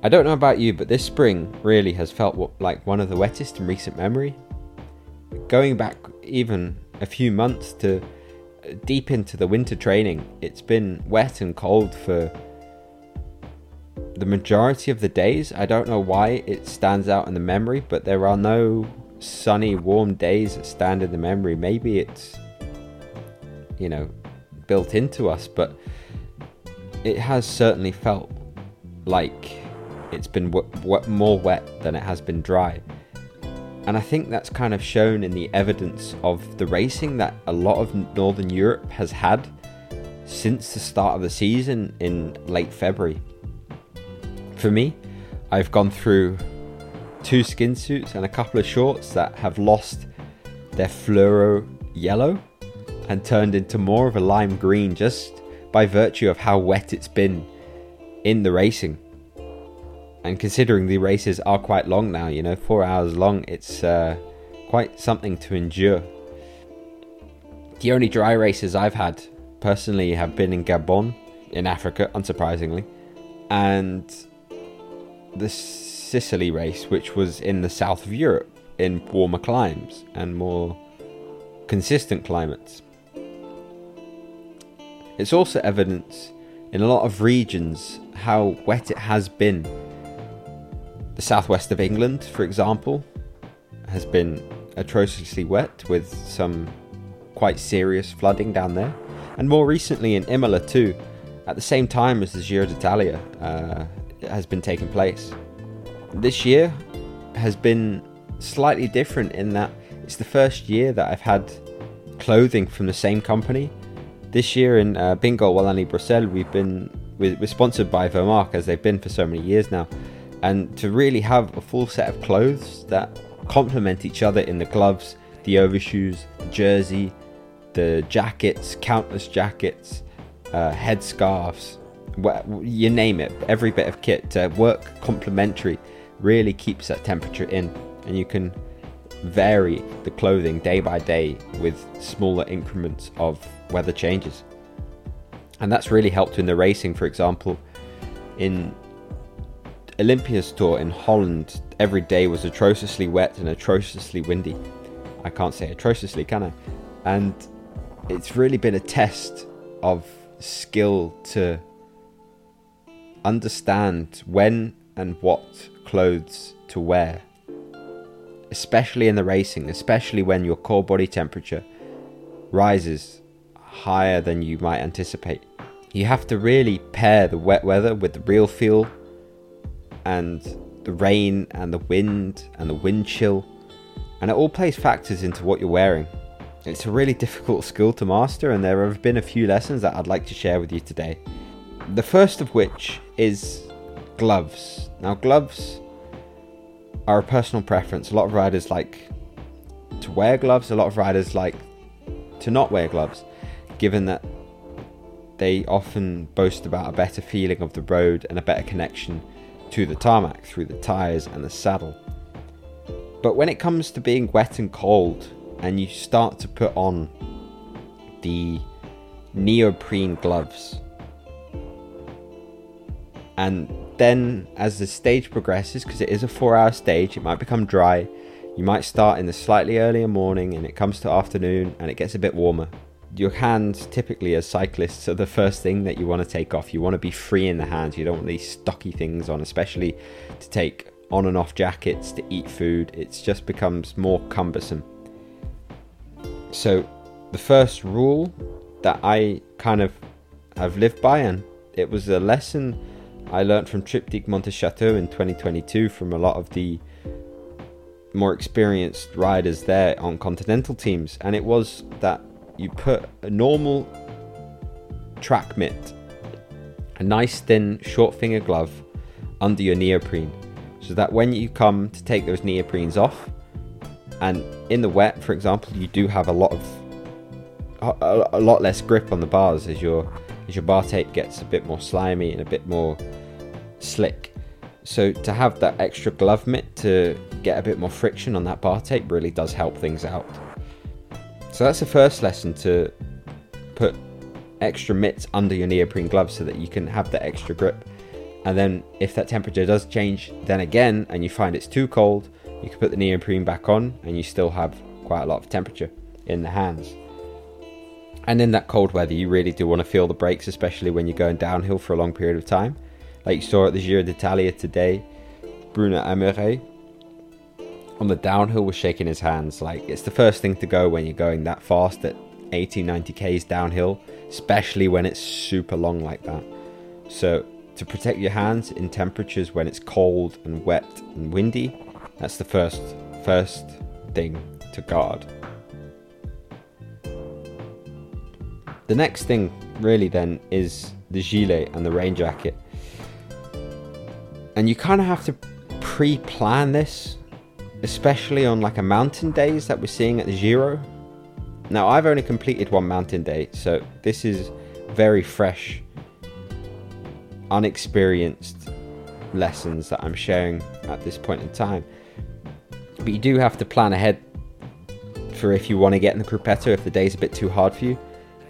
I don't know about you, but this spring really has felt like one of the wettest in recent memory. Going back even a few months to uh, deep into the winter training, it's been wet and cold for the majority of the days. I don't know why it stands out in the memory, but there are no sunny, warm days that stand in the memory. Maybe it's, you know, built into us, but it has certainly felt like it's been w- w- more wet than it has been dry. And I think that's kind of shown in the evidence of the racing that a lot of Northern Europe has had since the start of the season in late February. For me, I've gone through two skin suits and a couple of shorts that have lost their fluoro yellow and turned into more of a lime green just by virtue of how wet it's been in the racing. And considering the races are quite long now, you know, four hours long, it's uh, quite something to endure. The only dry races I've had personally have been in Gabon, in Africa, unsurprisingly, and the Sicily race, which was in the south of Europe, in warmer climes and more consistent climates. It's also evidence in a lot of regions how wet it has been. The southwest of England, for example, has been atrociously wet with some quite serious flooding down there. And more recently in Imola, too, at the same time as the Giro d'Italia uh, has been taking place. This year has been slightly different in that it's the first year that I've had clothing from the same company this year in uh, Bingoal Wallonie Bruxelles, we've been we're, sponsored by Vermarc as they've been for so many years now, and to really have a full set of clothes that complement each other in the gloves, the overshoes, the jersey, the jackets, countless jackets, uh, headscarves, you name it, every bit of kit to work complementary really keeps that temperature in, and you can vary the clothing day by day with smaller increments of weather changes. And that's really helped in the racing, for example, in Olympia's tour in Holland, every day was atrociously wet and atrociously windy. I can't say atrociously, can I? And it's really been a test of skill to understand when and what clothes to wear especially in the racing, especially when your core body temperature rises higher than you might anticipate. You have to really pair the wet weather with the real feel and the rain and the wind and the wind chill, and it all plays factors into what you're wearing. It's a really difficult skill to master, and there have been a few lessons that I'd like to share with you today. The first of which is gloves. Now, gloves are a personal preference. A lot of riders like to wear gloves, a lot of riders like to not wear gloves, given that they often boast about a better feeling of the road and a better connection to the tarmac through the tyres and the saddle. But when it comes to being wet and cold, and you start to put on the neoprene gloves, and then, as the stage progresses, because it is a four hour stage, it might become dry. You might start in the slightly earlier morning and it comes to afternoon and it gets a bit warmer. Your hands, typically as cyclists, are the first thing that you want to take off. You want to be free in the hands. You don't want these stocky things on, especially to take on and off jackets to eat food. It just becomes more cumbersome. So, the first rule that I kind of have lived by, and it was a lesson I learned from Triptyque Montes-Châteaux in 2022 from a lot of the more experienced riders there on continental teams, and it was that you put a normal track mitt, a nice thin short finger glove under your neoprene, so that when you come to take those neoprenes off, and in the wet, for example, you do have a lot of a, a lot less grip on the bars as your as your bar tape gets a bit more slimy and a bit more slick. So to have that extra glove mitt to get a bit more friction on that bar tape really does help things out. So that's the first lesson to put extra mitts under your neoprene gloves so that you can have that extra grip. And then if that temperature does change then again and you find it's too cold, you can put the neoprene back on and you still have quite a lot of temperature in the hands. And in that cold weather, you really do want to feel the brakes, especially when you're going downhill for a long period of time. Like you saw at the Giro d'Italia today, Bruno Armirail on the downhill was shaking his hands. Like it's the first thing to go when you're going that fast at 80, 90 k's downhill, especially when it's super long like that. So to protect your hands in temperatures when it's cold and wet and windy, that's the first first thing to guard. The next thing really then is the gilet and the rain jacket. And you kind of have to pre-plan this, especially on like a mountain days that we're seeing at the Giro. Now I've only completed one mountain day, so this is very fresh, unexperienced lessons that I'm sharing at this point in time. But you do have to plan ahead for if you want to get in the gruppetto if the day's a bit too hard for you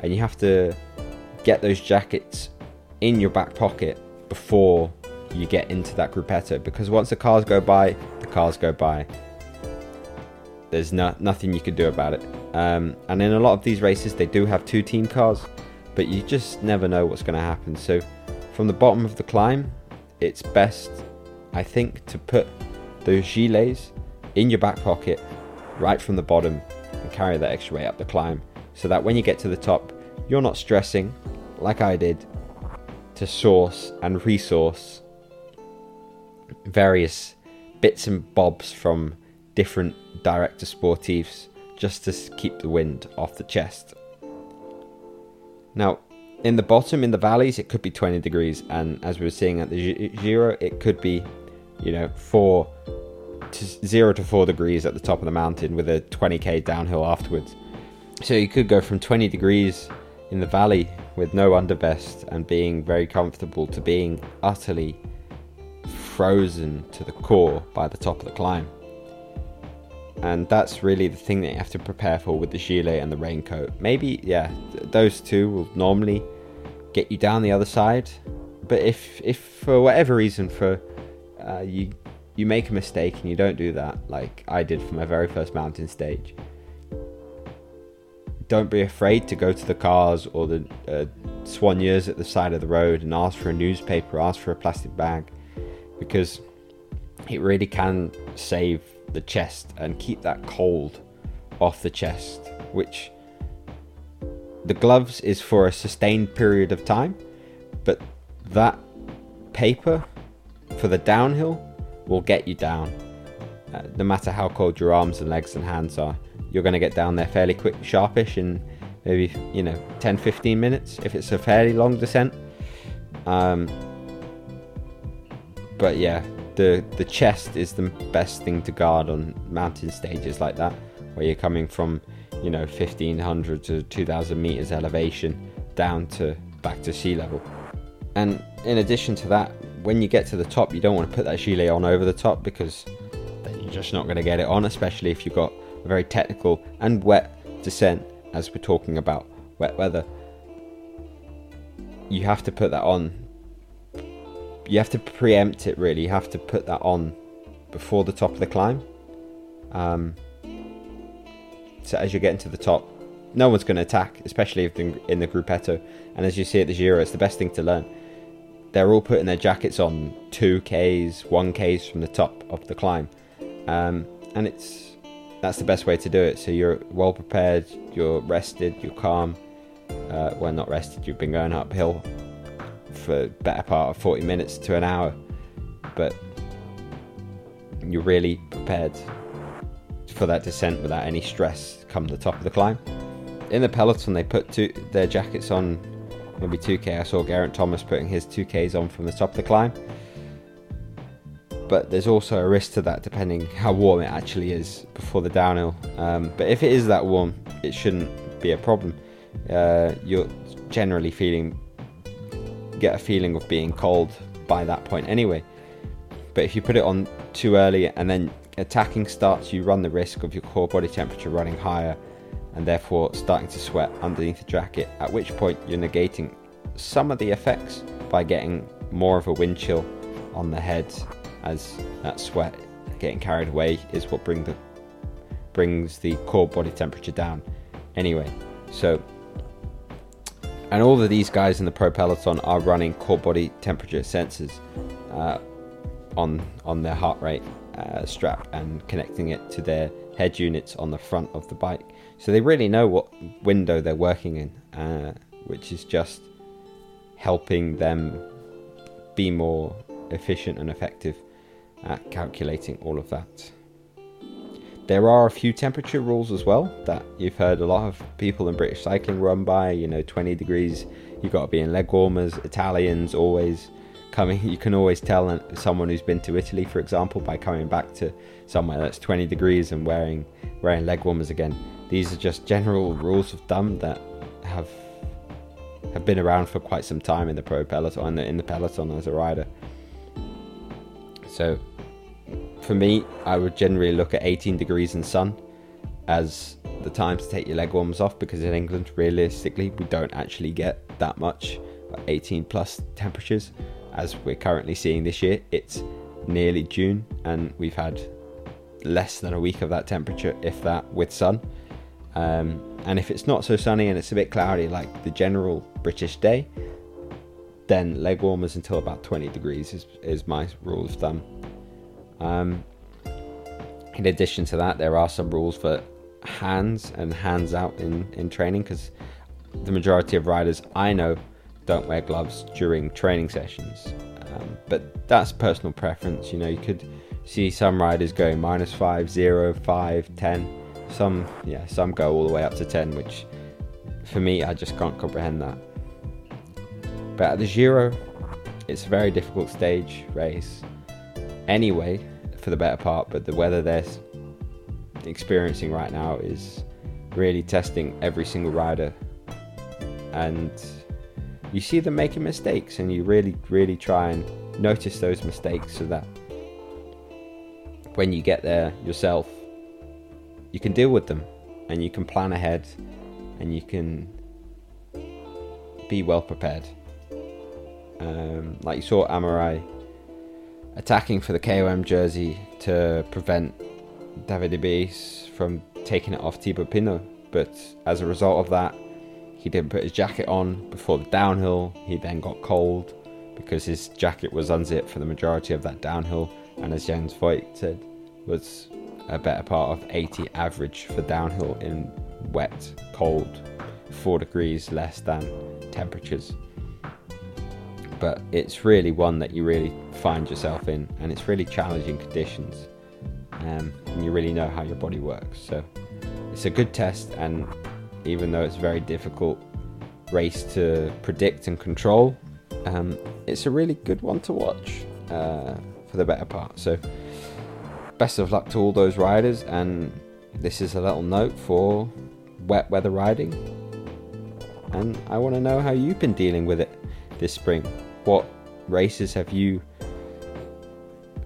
and you have to get those jackets in your back pocket before you get into that gruppetto because once the cars go by, cars go by. There's no, nothing you can do about it. Um, and in a lot of these races, they do have two team cars, but you just never know what's going to happen. So, from the bottom of the climb, it's best, I think, to put those gilets in your back pocket right from the bottom and carry that extra weight up the climb so that when you get to the top, you're not stressing, like I did, to source and resource various bits and bobs from different director sportifs just to keep the wind off the chest. Now, in the bottom, in the valleys, it could be 20 degrees, and as we were seeing at the Giro, it could be, you know, 4 to 0 to 4 degrees at the top of the mountain with a 20k downhill afterwards. So you could go from 20 degrees in the valley with no undervest and being very comfortable to being utterly frozen to the core by the top of the climb. And that's really the thing that you have to prepare for with the gilet and the raincoat. Maybe, yeah, th- those two will normally get you down the other side. But if, if for whatever reason, for uh, you you make a mistake and you don't do that, like I did for my very first mountain stage, don't be afraid to go to the cars or the uh, soigneurs at the side of the road and ask for a newspaper, ask for a plastic bag, because it really can save the chest and keep that cold off the chest, which the gloves is for a sustained period of time, but that paper for the downhill will get you down, uh, no matter how cold your arms and legs and hands are you're going to get down there fairly quick, sharpish in maybe, you know, 10 15 minutes if it's a fairly long descent. Um, but yeah, the, the chest is the best thing to guard on mountain stages like that, where you're coming from, you know, 1500 to 2000 meters elevation down to back to sea level. And in addition to that, when you get to the top, you don't want to put that gilet on over the top because then you're just not going to get it on, especially if you've got a very technical and wet descent as we're talking about wet weather. You have to put that on. You have to preempt it really. You have to put that on before the top of the climb. Um, so as you're getting to the top, no one's going to attack, especially if in the gruppetto. And as you see at the Giro, it's the best thing to learn. They're all putting their jackets on 2Ks, 1Ks from the top of the climb. Um, and it's that's the best way to do it. So you're well prepared, you're rested, you're calm. Uh, well, not rested, you've been going uphill for better part of 40 minutes to an hour, but you're really prepared for that descent without any stress come the top of the climb. In the peloton, they put two, their jackets on maybe 2k. I saw Geraint Thomas putting his 2ks on from the top of the climb but there's also a risk to that depending how warm it actually is before the downhill. Um, but if it is that warm, it shouldn't be a problem. Uh, you're generally feeling get a feeling of being cold by that point anyway. But if you put it on too early and then attacking starts, you run the risk of your core body temperature running higher and therefore starting to sweat underneath the jacket. At which point you're negating some of the effects by getting more of a wind chill on the head as that sweat getting carried away is what bring the brings the core body temperature down anyway so and all of these guys in the pro peloton are running core body temperature sensors uh, on on their heart rate uh, strap and connecting it to their head units on the front of the bike so they really know what window they're working in uh, which is just helping them be more efficient and effective at calculating all of that. There are a few temperature rules as well that you've heard a lot of people in British cycling run by. You know, 20 degrees, you've got to be in leg warmers. Italians always coming, you can always tell someone who's been to Italy, for example, by coming back to somewhere that's 20 degrees and wearing wearing leg warmers again. These are just general rules of thumb that have have been around for quite some time in the pro peloton in the peloton as a rider. So for me, I would generally look at 18 degrees in sun as the time to take your leg warmers off because in England, realistically, we don't actually get that much 18 plus temperatures as we're currently seeing this year. It's nearly June and we've had less than a week of that temperature, if that, with sun. Um, and if it's not so sunny and it's a bit cloudy, like the general British day, then leg warmers until about 20 degrees is, is my rule of thumb. Um, in addition to that, there are some rules for hands and hands out in, in training because the majority of riders I know don't wear gloves during training sessions. Um, but that's personal preference. You know, you could see some riders going minus 5, 0, 5, 10. Some, yeah, some go all the way up to 10, which for me, I just can't comprehend that. But at the Giro, it's a very difficult stage race anyway, for the better part, but the weather they're experiencing right now is really testing every single rider. And you see them making mistakes, and you really, really try and notice those mistakes so that when you get there yourself, you can deal with them and you can plan ahead and you can be well prepared. Um, like you saw Amaury attacking for the KOM jersey to prevent Davide Bais from taking it off Thibaut Pinot. But as a result of that, he didn't put his jacket on before the downhill. He then got cold because his jacket was unzipped for the majority of that downhill. And as Jens Voigt said, was a better part of 80 average for downhill in wet, cold, 4 degrees less than temperatures but it's really one that you really find yourself in, and it's really challenging conditions, um, and you really know how your body works. So it's a good test, and even though it's a very difficult race to predict and control, um, it's a really good one to watch uh, for the better part. So best of luck to all those riders, and this is a little note for wet weather riding. And I want to know how you've been dealing with it this spring what races have you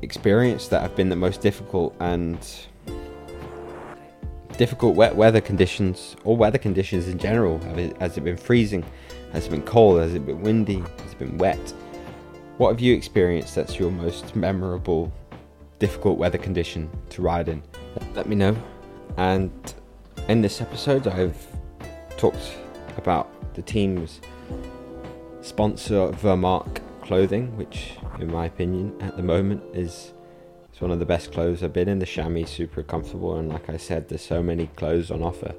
experienced that have been the most difficult and difficult wet weather conditions or weather conditions in general? has it been freezing? Has it been cold? Has it been windy? Has it been wet? What have you experienced that's your most memorable difficult weather condition to ride in? Let me know. And in this episode, I've talked about the team's sponsor Vermarc clothing, which, in my opinion, at the moment is it's one of the best clothes I've been in. The chamois super comfortable, and like I said, there's so many clothes on offer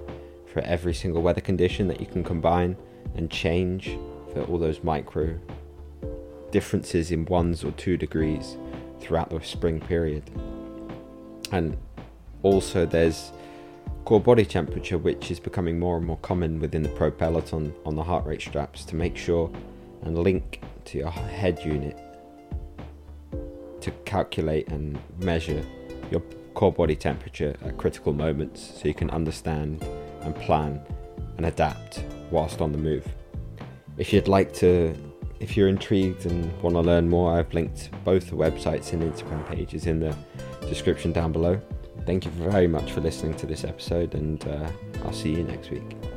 for every single weather condition that you can combine and change for all those micro differences in ones or two degrees throughout the spring period. And also, there's core body temperature, which is becoming more and more common within the pro peloton on the heart rate straps to make sure and link to your head unit to calculate and measure your core body temperature at critical moments so you can understand and plan and adapt whilst on the move. If you'd like to, if you're intrigued and want to learn more, I've linked both the websites and Instagram pages in the description down below. Thank you very much for listening to this episode, and uh, I'll see you next week.